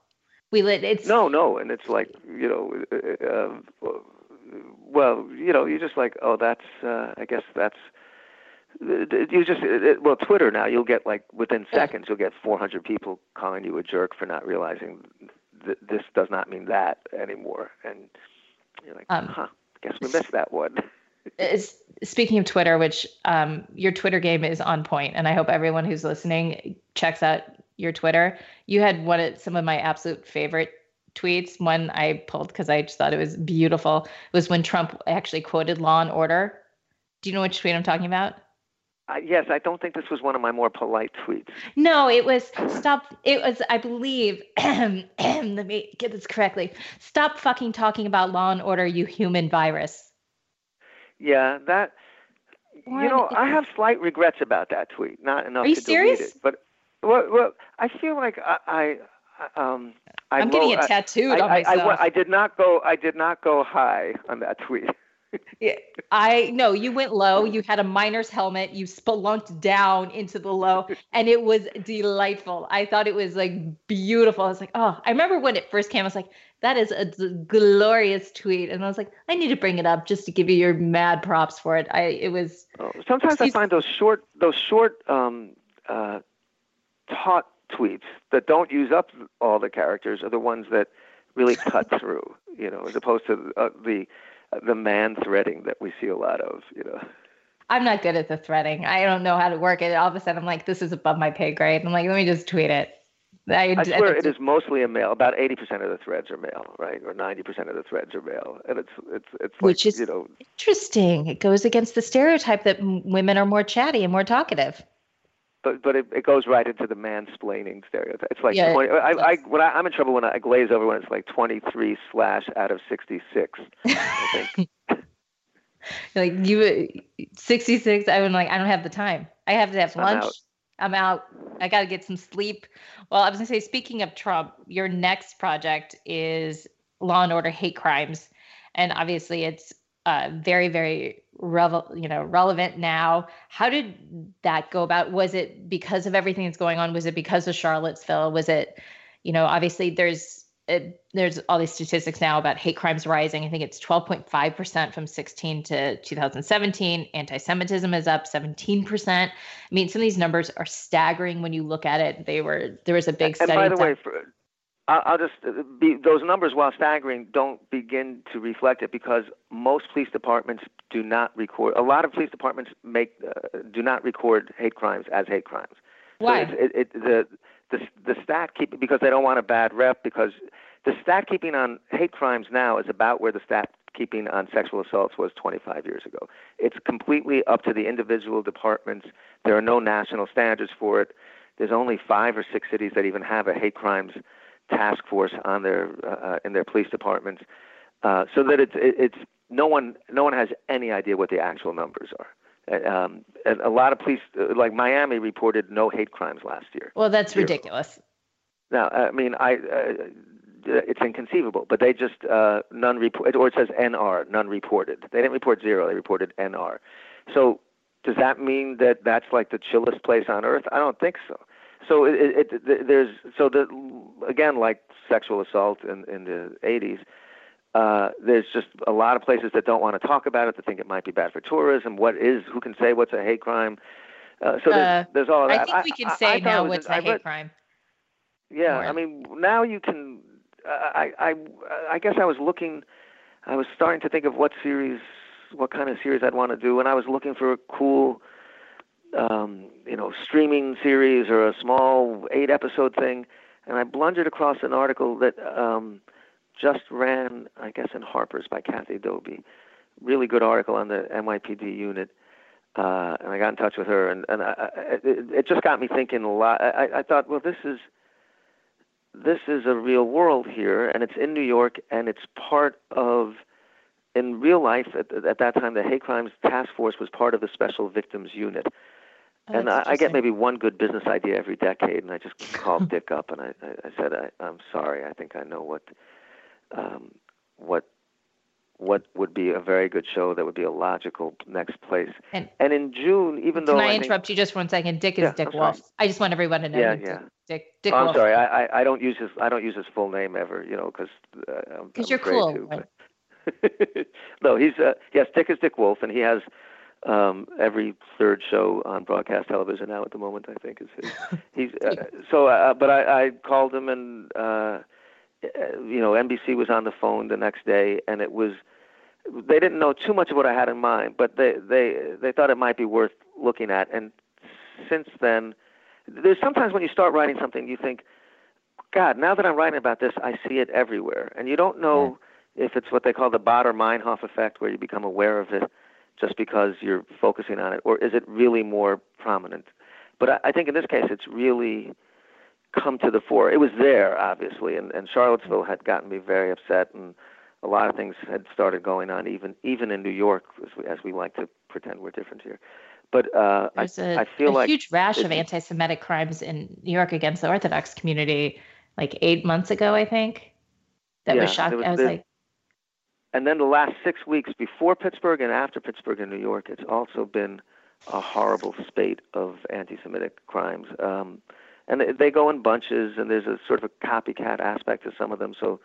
[SPEAKER 6] we let it's
[SPEAKER 7] no, no, and it's like you know, uh, uh, well, you know, you're just like, oh, that's, uh, I guess that's. You just it, well, Twitter now you'll get like within seconds you'll get 400 people calling you a jerk for not realizing that this does not mean that anymore, and you're like,
[SPEAKER 6] Um,
[SPEAKER 7] huh, guess we missed that one. [laughs]
[SPEAKER 6] is- speaking of Twitter, which um, your Twitter game is on point, and I hope everyone who's listening checks out your Twitter. You had one of some of my absolute favorite tweets. One I pulled because I just thought it was beautiful. was when Trump actually quoted Law and Order. Do you know which tweet I'm talking about?
[SPEAKER 7] Uh, yes, I don't think this was one of my more polite tweets.
[SPEAKER 6] No, it was stop. It was, I believe, [clears throat] let me get this correctly. Stop fucking talking about Law and Order, you human virus.
[SPEAKER 7] Yeah, that.
[SPEAKER 6] What?
[SPEAKER 7] You know, I have slight regrets about that tweet. Not enough
[SPEAKER 6] Are you
[SPEAKER 7] to
[SPEAKER 6] serious?
[SPEAKER 7] delete it, but well, well, I feel like I, I um, I
[SPEAKER 6] I'm getting
[SPEAKER 7] lo-
[SPEAKER 6] it
[SPEAKER 7] I-
[SPEAKER 6] tattooed
[SPEAKER 7] I,
[SPEAKER 6] on
[SPEAKER 7] I, I,
[SPEAKER 6] myself.
[SPEAKER 7] I did not go. I did not go high on that tweet. [laughs]
[SPEAKER 6] I no, you went low. You had a miner's helmet. You spelunked down into the low, and it was delightful. I thought it was like beautiful. I was like, oh, I remember when it first came. I was like, that is a d- glorious tweet, and I was like, I need to bring it up just to give you your mad props for it. I it was
[SPEAKER 7] Oh, Sometimes I find those short, those short, um, uh, taut tweets that don't use up all the characters are the ones that really cut [laughs] through. You know, as opposed to uh, the the man threading that we see a lot of. You know.
[SPEAKER 6] I'm not good at the threading. I don't know how to work it. All of a sudden, I'm like, this is above my pay grade. I'm like, let me just tweet it. I,
[SPEAKER 7] I swear it is mostly a male. About eighty percent of the threads are male, right? Or ninety percent of the threads are male, and it's it's it's like
[SPEAKER 6] Which is-
[SPEAKER 7] you know
[SPEAKER 6] interesting. It goes against the stereotype that women are more chatty and more talkative.
[SPEAKER 7] But but it, it goes right into the mansplaining stereotype. It's like
[SPEAKER 6] Yeah,
[SPEAKER 7] 20, I, I, when I, I'm in trouble when I glaze over when it's like 23 slash out of 66. I think. [laughs]
[SPEAKER 6] like you 66 i was like i don't have the time i have to have
[SPEAKER 7] I'm
[SPEAKER 6] lunch
[SPEAKER 7] out.
[SPEAKER 6] i'm out i got to get some sleep well i was going to say speaking of trump your next project is law and order hate crimes and obviously it's uh, very very revel- you know relevant now how did that go about was it because of everything that's going on was it because of charlottesville was it you know obviously there's it, there's all these statistics now about hate crimes rising. I think it's 12.5% from 16 to 2017. Anti Semitism is up 17%. I mean, some of these numbers are staggering when you look at it. They were, there was a big
[SPEAKER 7] And
[SPEAKER 6] study.
[SPEAKER 7] by the way, for, I'll, just uh, be those numbers, while staggering, don't begin to reflect it because most police departments do not record. A lot of police departments make uh, do not record hate crimes as hate crimes.
[SPEAKER 6] Why?
[SPEAKER 7] So it, it, it, the the the stat keep because they don't want a bad rep because the stat keeping on hate crimes now is about where the stat keeping on sexual assaults was 25 years ago. It's completely up to the individual departments. There are no national standards for it. There's only five or six cities that even have a hate crimes task force on their uh, in their police departments, uh, so that it's it's no one no one has any idea what the actual numbers are. Uh, Um, and a lot of police, uh, like Miami, reported no hate crimes last year.
[SPEAKER 6] well, that's
[SPEAKER 7] Zero.
[SPEAKER 6] ridiculous.
[SPEAKER 7] Now, I mean, I uh, it's inconceivable, but they just uh, none report or it says NR, none reported. They didn't report zero; they reported NR. So, does that mean that that's like the chillest place on earth? I don't think so. So it, it, it there's so the again like sexual assault in in the 80s. Uh, there's just a lot of places that don't want to talk about it. That think it might be bad for tourism. What is? Who can say what's a hate crime? Uh, so there's,
[SPEAKER 6] Uh,
[SPEAKER 7] there's all of
[SPEAKER 6] I think we can
[SPEAKER 7] I- I
[SPEAKER 6] say
[SPEAKER 7] thought it
[SPEAKER 6] now what's a hate
[SPEAKER 7] read-
[SPEAKER 6] crime.
[SPEAKER 7] yeah,
[SPEAKER 6] more.
[SPEAKER 7] I mean, now you can. I, I, I guess I was looking. I was starting to think of what series, what kind of series I'd want to do, and I was looking for a cool, um, you know, streaming series or a small eight-episode thing, and I blundered across an article that um, just ran, I guess, in Harper's by Kathy Dobie. Really good article on the NYPD unit. Uh, and I got in touch with her, and, and I, I, it, it just got me thinking a lot. I, I- I thought, well, this is this is a real world here, and it's in New York, and it's part of, in real life, at, at that time, the hate crimes task force was part of the special victims unit. And I, I get maybe one good business idea every decade, and I just called [laughs] Dick up and I, I, said, I, I'm sorry, I think I know what, um, what, what would be a very good show that would be a logical next place.
[SPEAKER 6] And-
[SPEAKER 7] and in June, even though
[SPEAKER 6] Can I,
[SPEAKER 7] I think-
[SPEAKER 6] interrupt you just for one second? Dick is
[SPEAKER 7] Yeah,
[SPEAKER 6] Dick. Wolf. I just want everyone to know.
[SPEAKER 7] Yeah, yeah.
[SPEAKER 6] Dick Dick
[SPEAKER 7] Oh, I'm
[SPEAKER 6] Wolf.
[SPEAKER 7] sorry. I, I don't use his I don't use his full name ever. You know, because uh,
[SPEAKER 6] Because
[SPEAKER 7] I'm
[SPEAKER 6] you're cool.
[SPEAKER 7] to,
[SPEAKER 6] right? [laughs]
[SPEAKER 7] no, he's uh, yes, Dick is Dick Wolf, and he has um, every third show on broadcast television now at the moment. I think is his. [laughs] He's uh, so. Uh, but I, I called him, and uh, uh, you know, NBC was on the phone the next day, and it was. They didn't know too much of what I had in mind, but they they they thought it might be worth looking at. And since then, there's sometimes when you start writing something, you think, God, now that I'm writing about this, I see it everywhere, and you don't know if it's what they call the Baader Meinhof effect, where you become aware of it just because you're focusing on it, or is it really more prominent? But I, I think in this case, it's really come to the fore. It was there, obviously, and, and Charlottesville had gotten me very upset, and a lot of things had started going on, even even in New York, as we, as we like to pretend we're different here. But uh, I,
[SPEAKER 6] There's
[SPEAKER 7] feel
[SPEAKER 6] a
[SPEAKER 7] like
[SPEAKER 6] huge rash of anti-Semitic crimes in New York against the Orthodox community, like eight months ago, I think. That
[SPEAKER 7] Yeah,
[SPEAKER 6] was shocking. I was like,
[SPEAKER 7] and then the last six weeks before Pittsburgh and after Pittsburgh in New York, it's also been a horrible spate of anti-Semitic crimes. Um, and they, go in bunches, and there's a sort of a copycat aspect to some of them. So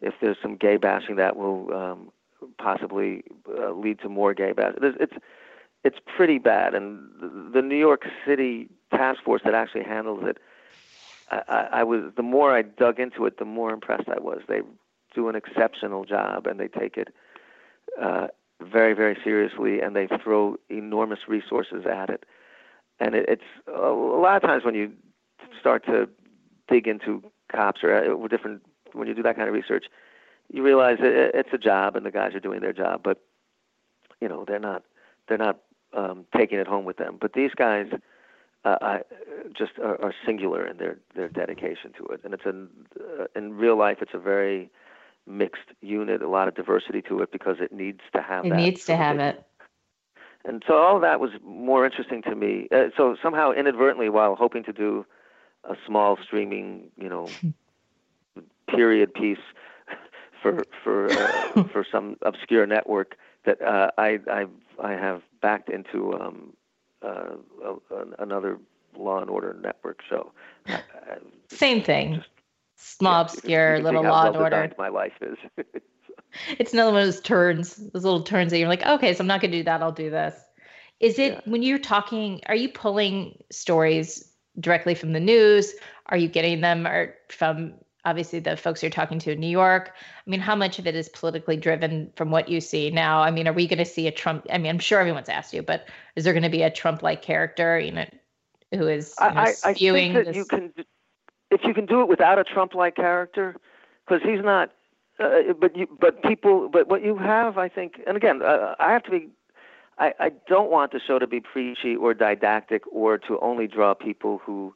[SPEAKER 7] if there's some gay bashing, that will um, possibly uh, lead to more gay bashing. There's, it's it's pretty bad, and the New York City task force that actually handles it. I, I, I was the more I dug into it, the more impressed I was. They do an exceptional job and they take it uh, very, very seriously and they throw enormous resources at it. And it, it's a, lot of times when you start to dig into cops or uh, different, when you do that kind of research, you realize it, it's a job and the guys are doing their job, but you know they're not they're not um, taking it home with them. But these guys uh, I, just are, are singular in their their dedication to it, and it's an uh, in real life it's a very mixed unit, a lot of diversity to it because it needs to have
[SPEAKER 6] it
[SPEAKER 7] that.
[SPEAKER 6] needs to have it.
[SPEAKER 7] And so all that was more interesting to me. Uh, so somehow inadvertently, while hoping to do a small streaming, you know, [laughs] period piece [laughs] for for uh, [laughs] for some obscure network, that uh, I I I have backed into um, uh, another Law and Order network show.
[SPEAKER 6] Same thing. Small,
[SPEAKER 7] Yeah,
[SPEAKER 6] obscure little Law and Order.
[SPEAKER 7] My life is. [laughs]
[SPEAKER 6] It's another one of those turns, those little turns that you're like, okay, so I'm not going to do that. I'll do this. Is it
[SPEAKER 7] Yeah.
[SPEAKER 6] when you're talking? Are you pulling stories directly from the news? Are you getting them or from obviously the folks you're talking to in New York? I mean, how much of it is politically driven from what you see now? I mean, are we going to see a Trump? I mean, I'm sure everyone's asked you, but is there going to be a Trump-like character, you know, who is you know,
[SPEAKER 7] I, I, I think that
[SPEAKER 6] this?
[SPEAKER 7] you can, if you can do it without a Trump-like character, because he's not. Uh, but you, but people, but what you have, I think, and again, uh, I have to be. I, I don't want the show to be preachy or didactic or to only draw people who,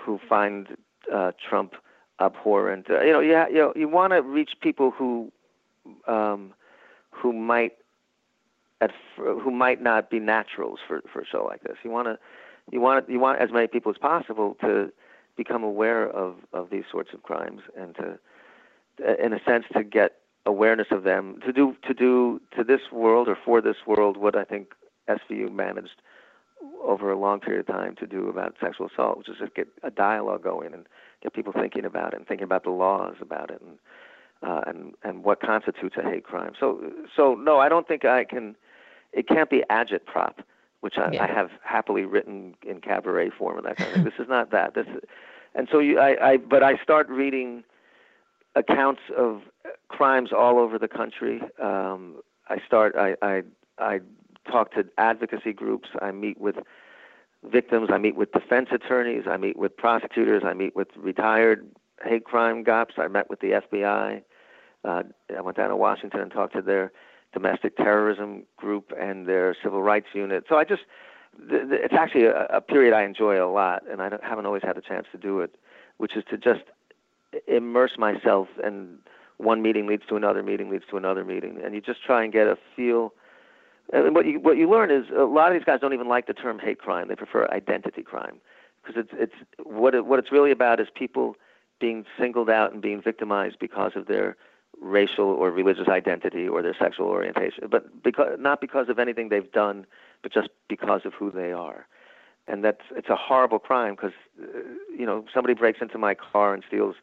[SPEAKER 7] who find uh, Trump abhorrent. Uh, you know, ha- you know, you want to reach people who, um, who might, at who might not be naturals for for a show like this. You want to, you want you want as many people as possible to become aware of of these sorts of crimes and to, in a sense, to get awareness of them to do to do to this world or for this world what I think SVU managed over a long period of time to do about sexual assault, which is just get a dialogue going and get people thinking about it and thinking about the laws about it and uh, and and what constitutes a hate crime. So so no, I don't think I can. It can't be agitprop, which I,
[SPEAKER 6] Yeah.
[SPEAKER 7] I have happily written in cabaret form and that kind of thing. [laughs] this is not that. This is, and so you, I, I but I start reading accounts of crimes all over the country. Um, I start. I, I I talk to advocacy groups. I meet with victims. I meet with defense attorneys. I meet with prosecutors. I meet with retired hate crime cops. I met with the FBI. Uh, I went down to Washington and talked to their domestic terrorism group and their civil rights unit. So I just, th- th- it's actually a, a period I enjoy a lot, and I haven't always had the chance to do it, which is to just immerse myself and one meeting leads to another meeting leads to another meeting and you just try and get a feel and what you what you learn is a lot of these guys don't even like the term hate crime they prefer identity crime because it's it's what it, what it's really about is people being singled out and being victimized because of their racial or religious identity or their sexual orientation but because not because of anything they've done but just because of who they are and that's it's a horrible crime because uh, you know somebody breaks into my car and steals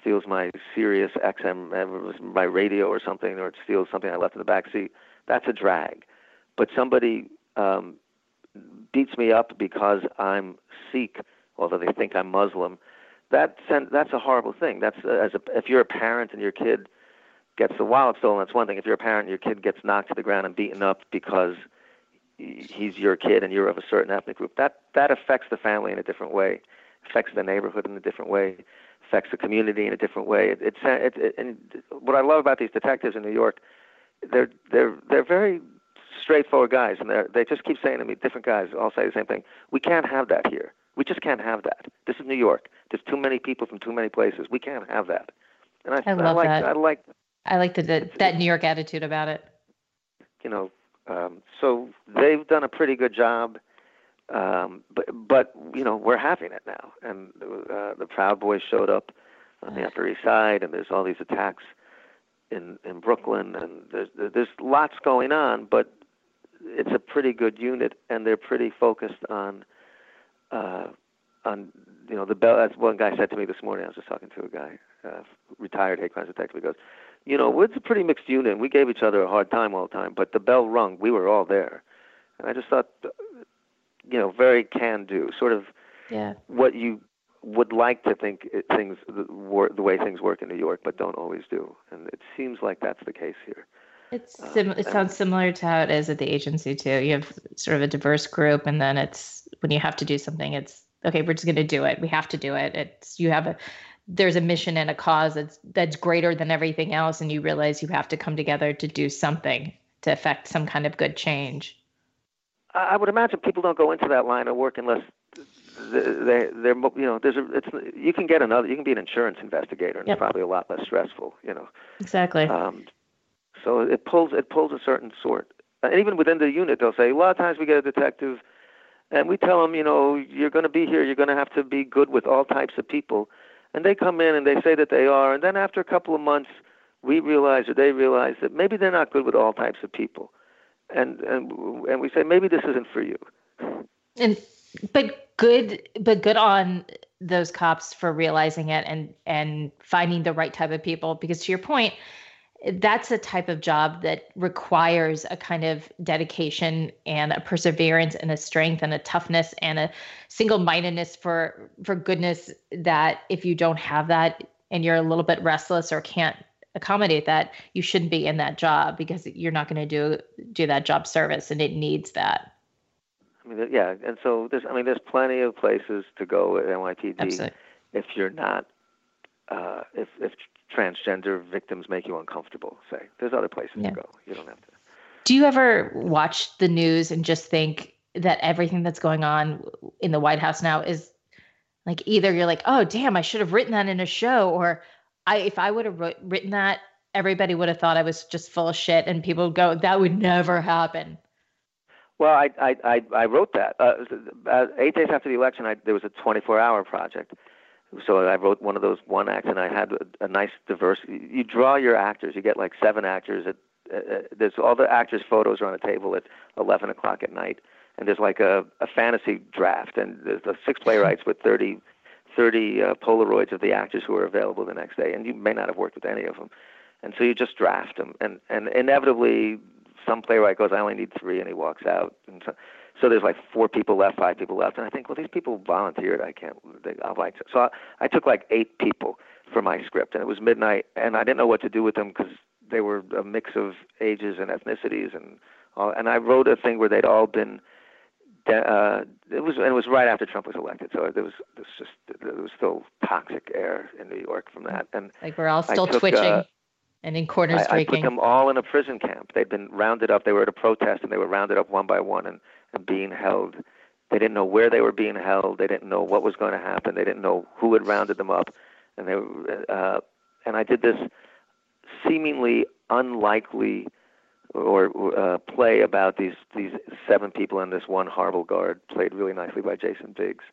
[SPEAKER 7] steals my Sirius XM, uh, my radio or something, or it steals something I left in the back seat, that's a drag. But somebody um, beats me up because I'm Sikh, although they think I'm Muslim. That that's a horrible thing. That's uh, as a, if you're a parent and your kid gets the wallet stolen, that's one thing. If you're a parent and your kid gets knocked to the ground and beaten up because he's your kid and you're of a certain ethnic group, that that affects the family in a different way, affects the neighborhood in a different way, affects the community in a different way. It, it's it, it, and what I love about these detectives in New York, they're they're they're very straightforward guys, and they they just keep saying to me, different guys all say the same thing. We can't have that here. We just can't have that. This is New York. There's too many people from too many places. We can't have that. And I,
[SPEAKER 6] I love
[SPEAKER 7] like
[SPEAKER 6] that.
[SPEAKER 7] I like
[SPEAKER 6] I like the, the that New York attitude about it.
[SPEAKER 7] you know. Um, so they've done a pretty good job. Um, but but you know we're having it now, and uh, the Proud Boys showed up on the Upper East Side, and there's all these attacks in in Brooklyn, and there's there's lots going on, but it's a pretty good unit, and they're pretty focused on uh, on you know the bell. As one guy said to me this morning, I was just talking to a guy, uh, retired hate crimes detective. He goes, you know, it's a pretty mixed unit. and We gave each other a hard time all the time, but the bell rung. We were all there, and I just thought, you know, very can do, sort of
[SPEAKER 6] Yeah.
[SPEAKER 7] what you would like to think it, things the, wor- the way things work in New York, but don't always do. And it seems like that's the case here.
[SPEAKER 6] It's
[SPEAKER 7] Um,
[SPEAKER 6] it sounds similar to how it is at the agency too. You have sort of a diverse group, and then it's when you have to do something, it's okay. We're just going to do it. We have to do it. It's you have a there's a mission and a cause that's that's greater than everything else, and you realize you have to come together to do something to affect some kind of good change.
[SPEAKER 7] I I would imagine people don't go into that line of work unless they they're you know there's a it's you can get another you can be an insurance investigator and
[SPEAKER 6] Yep.
[SPEAKER 7] it's probably a lot less stressful you know
[SPEAKER 6] Exactly.
[SPEAKER 7] um, so it pulls it pulls a certain sort. And even within the unit they'll say a lot of times we get a detective and we tell them you know you're going to be here you're going to have to be good with all types of people and they come in and they say that they are and then after a couple of months we realize or they realize that maybe they're not good with all types of people. And and and we say maybe this isn't for you.
[SPEAKER 6] And but good but good on those cops for realizing it and and finding the right type of people. Because to your point that's a type of job that requires a kind of dedication and a perseverance and a strength and a toughness and a single-mindedness for for goodness that if you don't have that and you're a little bit restless or can't accommodate that you shouldn't be in that job because you're not going to do do that job service and it needs that
[SPEAKER 7] I mean, yeah, and so there's, I mean, there's plenty of places to go at NYPD
[SPEAKER 6] Absolutely.
[SPEAKER 7] if you're not, uh, if if transgender victims make you uncomfortable. Say, there's other places
[SPEAKER 6] Yeah.
[SPEAKER 7] to go. You don't have to.
[SPEAKER 6] Do you ever watch the news and just think that everything that's going on in the White House now is like either you're like, oh damn, I should have written that in a show, or I if I would have wrote, written that, everybody would have thought I was just full of shit, and people would go, that would never happen.
[SPEAKER 7] Well, I I I, I wrote that. Uh, uh, eight days after the election, I, there was a 24-hour project. So I wrote one of those one acts, and I had a, a nice diverse. You draw your actors. You get like seven actors. At, uh, there's all the actors' photos are on a table at 11 o'clock at night, and there's like a, a fantasy draft, and there's the six playwrights with 30, 30 uh, Polaroids of the actors who are available the next day, and you may not have worked with any of them, and so you just draft them, and and inevitably some playwright goes, I only need three, and he walks out, and so, so there's like four people left, five people left, and I think, well, these people volunteered. I can't. They, I'll write. So I, I took like eight people for my script, and it was midnight, and I didn't know what to do with them because they were a mix of ages and ethnicities, and all, and I wrote a thing where they'd all been. Uh, it was and it was right after Trump was elected, so there was was just there was still toxic air in New York from that, and
[SPEAKER 6] Like we're all still
[SPEAKER 7] took,
[SPEAKER 6] twitching
[SPEAKER 7] uh,
[SPEAKER 6] and in corners
[SPEAKER 7] I, I put them all in a prison camp. They'd been rounded up. They were at a protest, and they were rounded up one by one and being held. They didn't know where they were being held. They didn't know what was going to happen. They didn't know who had rounded them up, and they uh, and I did this seemingly unlikely or uh, play about these these seven people and this one horrible guard, played really nicely by Jason Biggs.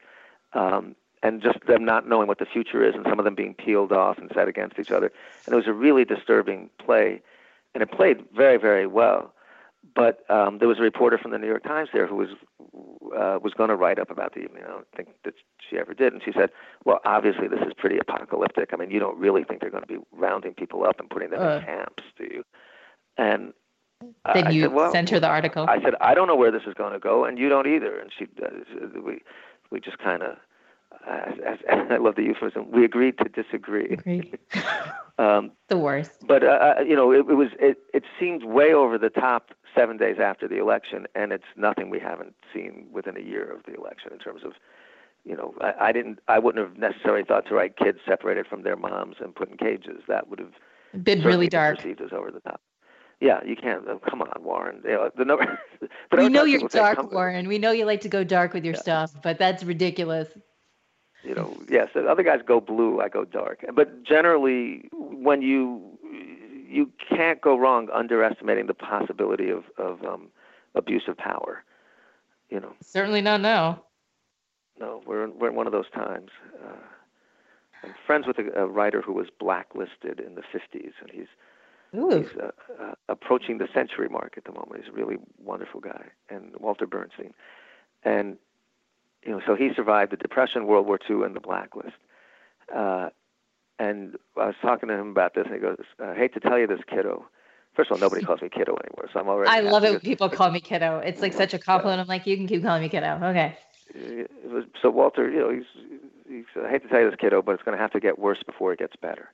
[SPEAKER 7] Um, and just them not knowing what the future is, and some of them being peeled off and set against each other. And it was a really disturbing play, and it played very, very well. But um, there was a reporter from the New York Times there who was uh, was going to write up about the evening. I don't think that she ever did, and she said, "Well, obviously this is pretty apocalyptic. I mean, you don't really think they're going to be rounding people up and putting them
[SPEAKER 6] Uh.
[SPEAKER 7] in camps, do you?" And
[SPEAKER 6] then
[SPEAKER 7] I
[SPEAKER 6] you
[SPEAKER 7] said, well,
[SPEAKER 6] sent her the article.
[SPEAKER 7] I said, I don't know where this is going to go, and you don't either. And she, uh, we, we just kind of, I, I, [laughs] I love the euphemism. We agreed to disagree.
[SPEAKER 6] Agreed. [laughs]
[SPEAKER 7] Um,
[SPEAKER 6] the worst.
[SPEAKER 7] but uh, uh, you know, it, it was, it, it seemed way over the top seven days after the election, and it's nothing we haven't seen within a year of the election in terms of, you know, I, I didn't, I wouldn't have necessarily thought to write kids separated from their moms and put in cages. That would have
[SPEAKER 6] Been really dark.
[SPEAKER 7] perceived as over the top. Yeah, you can't. Oh, come on, Warren. You know, the number. [laughs]
[SPEAKER 6] We know you're
[SPEAKER 7] people say,
[SPEAKER 6] dark, Warren. We know you like to go dark with your
[SPEAKER 7] Yeah.
[SPEAKER 6] stuff, but that's ridiculous.
[SPEAKER 7] You know, yes. The other guys go blue. I go dark. But generally, when you you can't go wrong underestimating the possibility of of um, abuse of power. You know,
[SPEAKER 6] Certainly not now.
[SPEAKER 7] no, we're in, we're in one of those times. Uh, I'm friends with a, a writer who was blacklisted in the 50s, and he's
[SPEAKER 6] Ooh.
[SPEAKER 7] He's uh, uh, approaching the century mark at the moment. He's a really wonderful guy, and Walter Bernstein, and you know, so he survived the Depression, World War II, and the blacklist. Uh, and I was talking to him about this, and he goes, "I hate to tell you this, kiddo. First of all, nobody calls me kiddo anymore, so I'm already.
[SPEAKER 6] I love it when people call me kiddo. It's like such a compliment. I'm like, you can keep calling me kiddo. Okay.
[SPEAKER 7] Uh, so Walter, you know, he's, he's. I hate to tell you this, kiddo, but it's going to have to get worse before it gets better.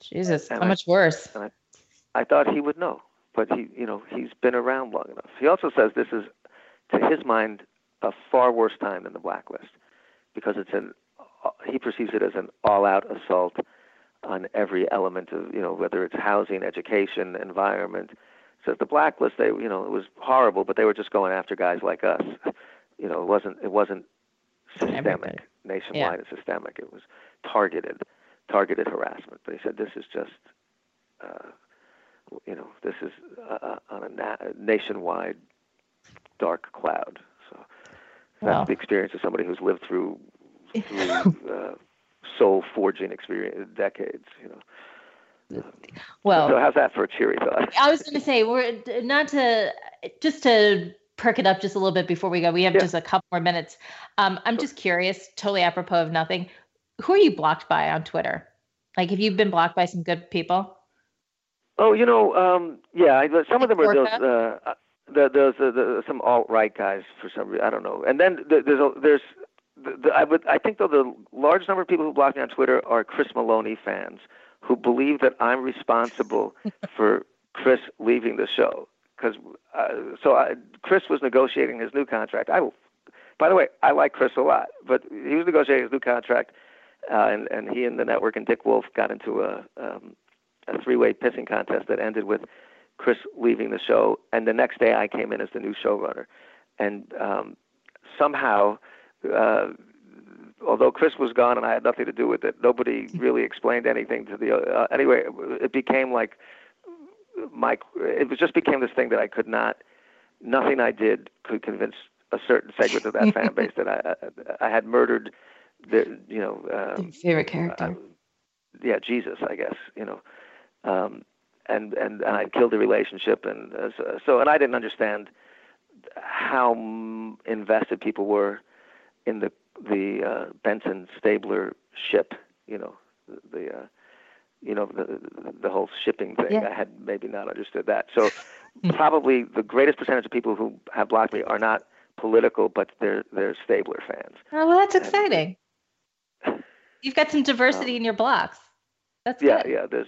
[SPEAKER 6] Jesus,
[SPEAKER 7] And
[SPEAKER 6] how
[SPEAKER 7] I-
[SPEAKER 6] much worse?
[SPEAKER 7] I, I thought he would know, but he, you know, he's been around long enough. He also says this is, to his mind, a far worse time than the blacklist, because it's an, he perceives it as an all-out assault on every element of, you know, whether it's housing, education, environment. Says the blacklist, they, you know, it was horrible, but they were just going after guys like us. [laughs] You know, it wasn't, it wasn't
[SPEAKER 6] Everybody.
[SPEAKER 7] systemic, nationwide and systemic. It was targeted, targeted harassment. But he said this is just. Uh, you know, this is uh, on a na- nationwide dark cloud. So that's
[SPEAKER 6] Wow.
[SPEAKER 7] the experience of somebody who's lived through through [laughs] uh, soul forging experience decades. You know.
[SPEAKER 6] Well,
[SPEAKER 7] so how's that for a cheery thought?
[SPEAKER 6] I was going to say we're not to just to perk it up just a little bit before we go. We have
[SPEAKER 7] Yeah.
[SPEAKER 6] just a couple more minutes. Um, I'm just curious, totally apropos of nothing. Who are you blocked by on Twitter? Like, have you been blocked by some good people?
[SPEAKER 7] Oh, you know, um, yeah, some of them are those, uh, the, those, uh, the, some alt right guys for some reason. I don't know. And then there's, a, there's, the, the, I would, I think though the large number of people who block me on Twitter are Chris Meloni fans who believe that I'm responsible [laughs] for Chris leaving the show. Because uh, so I, Chris was negotiating his new contract. I, by the way, I like Chris a lot, but he was negotiating his new contract, uh, and and he and the network and Dick Wolf got into a um, a three-way pissing contest that ended with Chris leaving the show, and the next day I came in as the new showrunner, and um, somehow, uh, although Chris was gone and I had nothing to do with it, nobody [laughs] really explained anything to the. Uh, anyway, it became like my. It was just became this thing that I could not. Nothing I did could convince a certain segment of that fan base that I [laughs] I, I had murdered the you know. Um,
[SPEAKER 6] favorite character.
[SPEAKER 7] uh, yeah, Jesus, I guess you know, um, and and and I killed the relationship, and uh, so, so and I didn't understand how invested people were in the the uh, Benson Stabler ship, you know, the, the uh, you know the the whole shipping thing.
[SPEAKER 6] Yeah.
[SPEAKER 7] I had maybe not understood that. So [laughs] probably the greatest percentage of people who have blocked me are not political, but they're they're Stabler fans.
[SPEAKER 6] Oh, well, that's exciting. [laughs] You've got some diversity in your blocks. That's
[SPEAKER 7] Yeah,
[SPEAKER 6] good.
[SPEAKER 7] yeah. There's,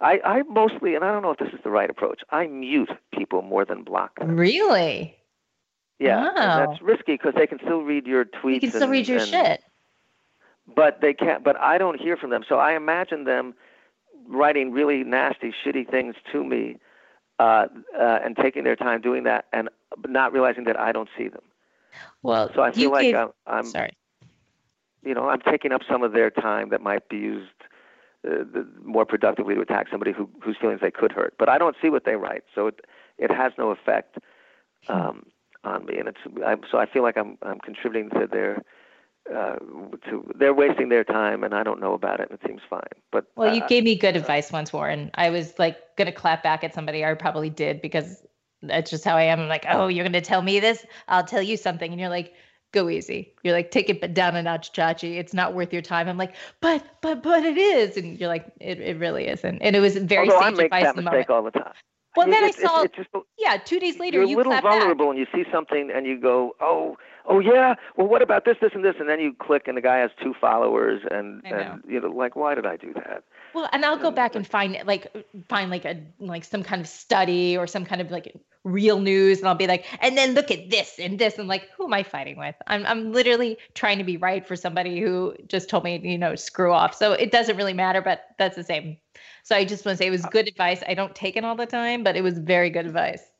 [SPEAKER 7] I, I mostly, and I don't know if this is the right approach. I mute people more than block them.
[SPEAKER 6] Really?
[SPEAKER 7] Yeah,
[SPEAKER 6] Wow.
[SPEAKER 7] that's risky because they can still read your tweets.
[SPEAKER 6] You can still
[SPEAKER 7] and-
[SPEAKER 6] read your
[SPEAKER 7] and-
[SPEAKER 6] shit.
[SPEAKER 7] But they can't. But I don't hear from them, so I imagine them writing really nasty, shitty things to me, uh, uh, and taking their time doing that, and not realizing that I don't see them.
[SPEAKER 6] Well,
[SPEAKER 7] So I feel like
[SPEAKER 6] gave,
[SPEAKER 7] I'm, I'm
[SPEAKER 6] sorry.
[SPEAKER 7] you know, I'm taking up some of their time that might be used uh, the, more productively to attack somebody who, whose feelings they could hurt. But I don't see what they write, so it it has no effect um, on me, and it's I, so I feel like I'm I'm contributing to their uh, to they're wasting their time, and I don't know about it, and it seems fine. But
[SPEAKER 6] Well, you
[SPEAKER 7] uh,
[SPEAKER 6] gave me good advice once, Warren. I was like gonna clap back at somebody. I probably did because that's just how I am. I'm like, oh, you're gonna tell me this? I'll tell you something, and you're like, go easy. You're like, take it but down a notch, Chachi. It's not worth your time. I'm like, but but but it is, and you're like, it, it really isn't. And it was very
[SPEAKER 7] although I
[SPEAKER 6] sage
[SPEAKER 7] make
[SPEAKER 6] advice
[SPEAKER 7] that
[SPEAKER 6] in the
[SPEAKER 7] mistake
[SPEAKER 6] moment.
[SPEAKER 7] all the time.
[SPEAKER 6] Well, then I
[SPEAKER 7] It's-
[SPEAKER 6] saw,
[SPEAKER 7] it's just
[SPEAKER 6] yeah, two days later,
[SPEAKER 7] you're a
[SPEAKER 6] you
[SPEAKER 7] little
[SPEAKER 6] clapped back.
[SPEAKER 7] vulnerable and you see something and you go, oh, oh yeah, well what about this, this, and this, and then you click and the guy has two followers and and you know like why did I do that?
[SPEAKER 6] Well, and I'll go
[SPEAKER 7] And,
[SPEAKER 6] back and find like find like a like some kind of study or some kind of like real news, and I'll be like, and then look at this and this, and like, who am I fighting with? I'm I'm literally trying to be right for somebody who just told me, you know, screw off. So it doesn't really matter, but that's the same. So I just want to say it was good advice. I don't take it all the time, but it was very good advice.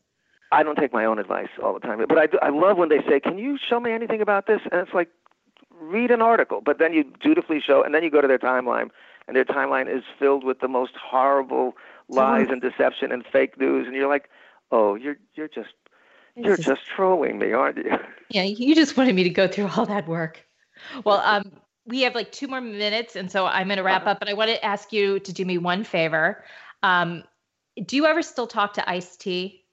[SPEAKER 7] I don't take my own advice all the time, but I do, I love when they say, "Can you show me anything about this?" And it's like, read an article, but then you dutifully show, and then you go to their timeline, and their timeline is filled with the most horrible lies and deception and fake news, and you're like, "Oh, you're you're just you're just trolling me, aren't you?"
[SPEAKER 6] Yeah, you just wanted me to go through all that work. Well, um, we have like two more minutes, and so I'm going to wrap up. But I want to ask you to do me one favor. Um, do you ever still talk to Ice T?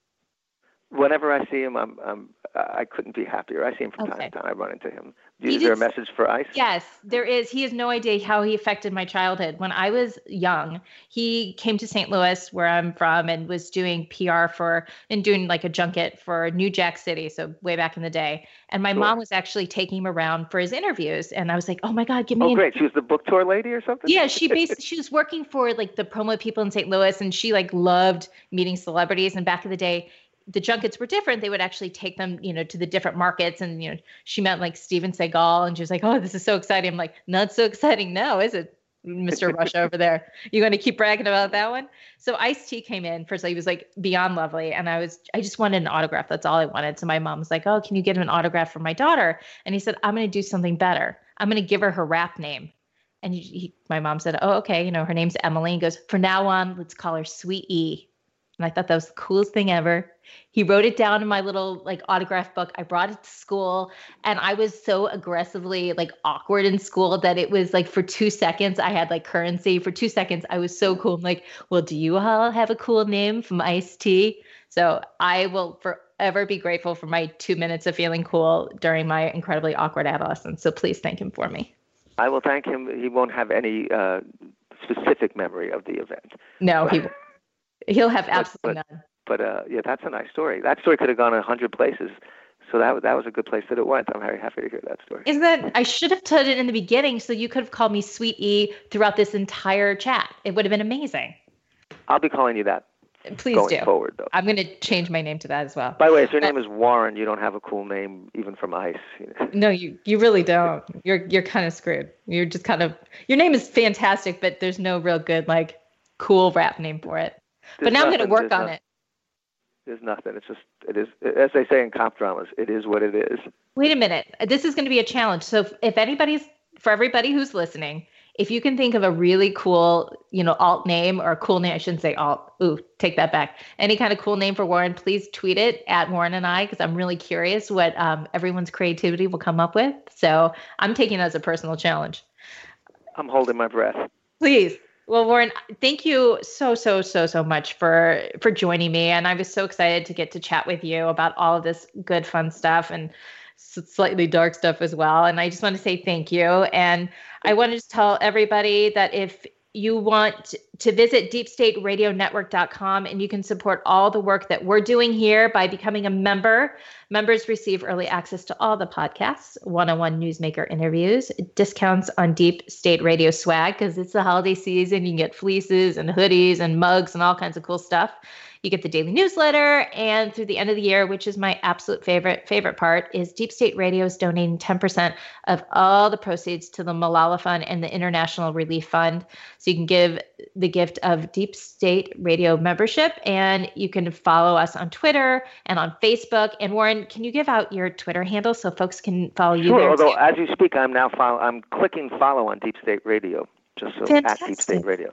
[SPEAKER 7] Whenever I see him, I'm I'm I couldn't be happier. I see him from time to time. I run into him. Is there a message for Ice?
[SPEAKER 6] Yes, there is. He has no idea how he affected my childhood. When I was young, he came to St. Louis, where I'm from, and was doing PR for and doing like a junket for New Jack City, so way back in the day. And my
[SPEAKER 7] Sure.
[SPEAKER 6] mom was actually taking him around for his interviews, and I was like, "Oh my God, give me
[SPEAKER 7] Oh, great. She was the book tour lady or something.
[SPEAKER 6] yeah she basically she was working for like the promo people in st louis and she like loved meeting celebrities and back in the day the junkets were different they would actually take them you know to the different markets and you know she met like steven seagal and she was like oh this is so exciting i'm like not so exciting now is it mr [laughs] rush over there you going to keep bragging about that one so ice t came in first of all, he was like beyond lovely and i was i just wanted an autograph that's all i wanted so my mom was like oh can you get him an autograph for my daughter and he said i'm going to do something better i'm going to give her her rap name and he, he, my mom said, "Oh, okay. You know, her name's Emily." He goes, "For now on, let's call her Sweet E." And I thought that was the coolest thing ever. He wrote it down in my little like autograph book. I brought it to school, and I was so aggressively like awkward in school that it was like for two seconds I had like currency. For two seconds, I was so cool. I'm like, "Well, do you all have a cool name from Ice T?" So I will forever be grateful for my two minutes of feeling cool during my incredibly awkward adolescence. So please thank him for me.
[SPEAKER 7] I will thank him. He won't have any uh, specific memory of the event.
[SPEAKER 6] No, he he'll have
[SPEAKER 7] But-
[SPEAKER 6] absolutely
[SPEAKER 7] but-
[SPEAKER 6] none.
[SPEAKER 7] But uh, yeah, that's a nice story. That story could have gone a hundred places. So that that was a good place that it went. I'm very happy to hear that story.
[SPEAKER 6] Isn't that I should have told it in the beginning so you could have called me Sweet E throughout this entire chat. It would have been amazing.
[SPEAKER 7] I'll be calling you that
[SPEAKER 6] Please
[SPEAKER 7] going
[SPEAKER 6] do.
[SPEAKER 7] forward, though.
[SPEAKER 6] I'm going to change my name to that as well.
[SPEAKER 7] By the way, if your name is Warren, you don't have a cool name even from Ice.
[SPEAKER 6] No, you you really don't. You're you're kind of screwed. You're just kind of your name is fantastic, but there's no real good like cool rap name for it. but
[SPEAKER 7] There's
[SPEAKER 6] now I'm going to work on
[SPEAKER 7] no-
[SPEAKER 6] it.
[SPEAKER 7] There's nothing. It's just it is as they say in cop dramas. It is what it is.
[SPEAKER 6] Wait a minute. This is going to be a challenge. So if- if anybody's for everybody who's listening, if you can think of a really cool, you know, alt name or a cool name, I shouldn't say alt. Ooh, take that back. Any kind of cool name for Warren, please tweet it at Warren and I because I'm really curious what um, everyone's creativity will come up with. So I'm taking it as a personal challenge.
[SPEAKER 7] I'm holding my breath.
[SPEAKER 6] Please. Well, Warren, thank you so so so so much for for joining me, and I was so excited to get to chat with you about all of this good fun stuff and slightly dark stuff as well. And I just want to say thank you, and I want to just tell everybody that if you want to visit deepstateradionetwork.com and you can support all the work that we're doing here by becoming a member. Members receive early access to all the podcasts, one-on-one newsmaker interviews, discounts on Deep State Radio swag because it's the holiday season. You can get fleeces and hoodies and mugs and all kinds of cool stuff. You get the daily newsletter, and through the end of the year, which is my absolute favorite favorite part, is Deep State Radio is donating 10% of all the proceeds to the Malala Fund and the International Relief Fund. So you can give the gift of Deep State Radio membership, and you can follow us on Twitter and on Facebook. And Warren, can you give out your Twitter handle so folks can follow you
[SPEAKER 7] Sure.
[SPEAKER 6] there
[SPEAKER 7] Although
[SPEAKER 6] too?
[SPEAKER 7] as you speak, I'm now follow. I'm clicking follow on Deep State Radio, just so at Deep State Radio.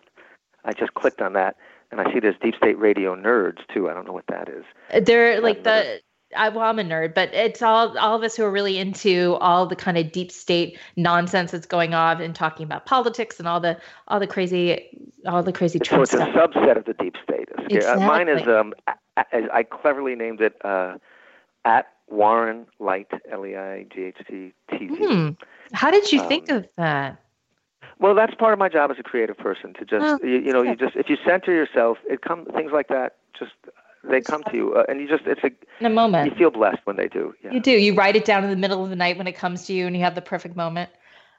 [SPEAKER 7] I just clicked on that, and I see there's Deep State Radio nerds too. I don't know what that is.
[SPEAKER 6] They're like the. I, well, I'm a nerd, but it's all all of us who are really into all the kind of deep state nonsense that's going on and talking about politics and all the all the crazy all the crazy
[SPEAKER 7] So it's a subset of the Deep State. Uh, mine is
[SPEAKER 6] Exactly.
[SPEAKER 7] um, a- I cleverly named it uh, at Warren Leight L E I G H T T Z.
[SPEAKER 6] Hmm. How did you think
[SPEAKER 7] Um,
[SPEAKER 6] of that?
[SPEAKER 7] Well, that's part of my job as a creative person to just
[SPEAKER 6] Oh,
[SPEAKER 7] you, you know you just if you center yourself, it come things like that just they come to you, uh, and you just it's a
[SPEAKER 6] In a moment you
[SPEAKER 7] feel blessed when they do. Yeah.
[SPEAKER 6] you do. You write it down in the middle of the night when it comes to you, and you have the perfect moment.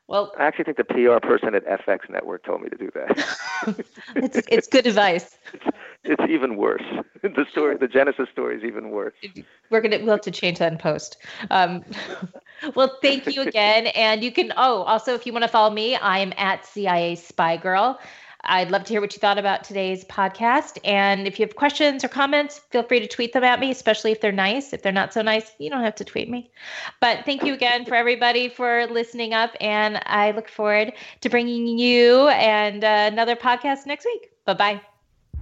[SPEAKER 6] Well,
[SPEAKER 7] I actually think the PR person at FX Network told me to do that. [laughs]
[SPEAKER 6] it's it's good advice. [laughs]
[SPEAKER 7] it's even worse. [laughs] The story, the Genesis story, is even worse.
[SPEAKER 6] We're gonna we'll have to change that in post. Um, [laughs] well, thank you again, and you can. Oh, also, if you want to follow me, I am at CIA Spy Girl. I'd love to hear what you thought about today's podcast. And if you have questions or comments, feel free to tweet them at me, especially if they're nice. If they're not so nice, you don't have to tweet me. But thank you again for everybody for listening up. And I look forward to bringing you and uh, another podcast next week. Bye bye.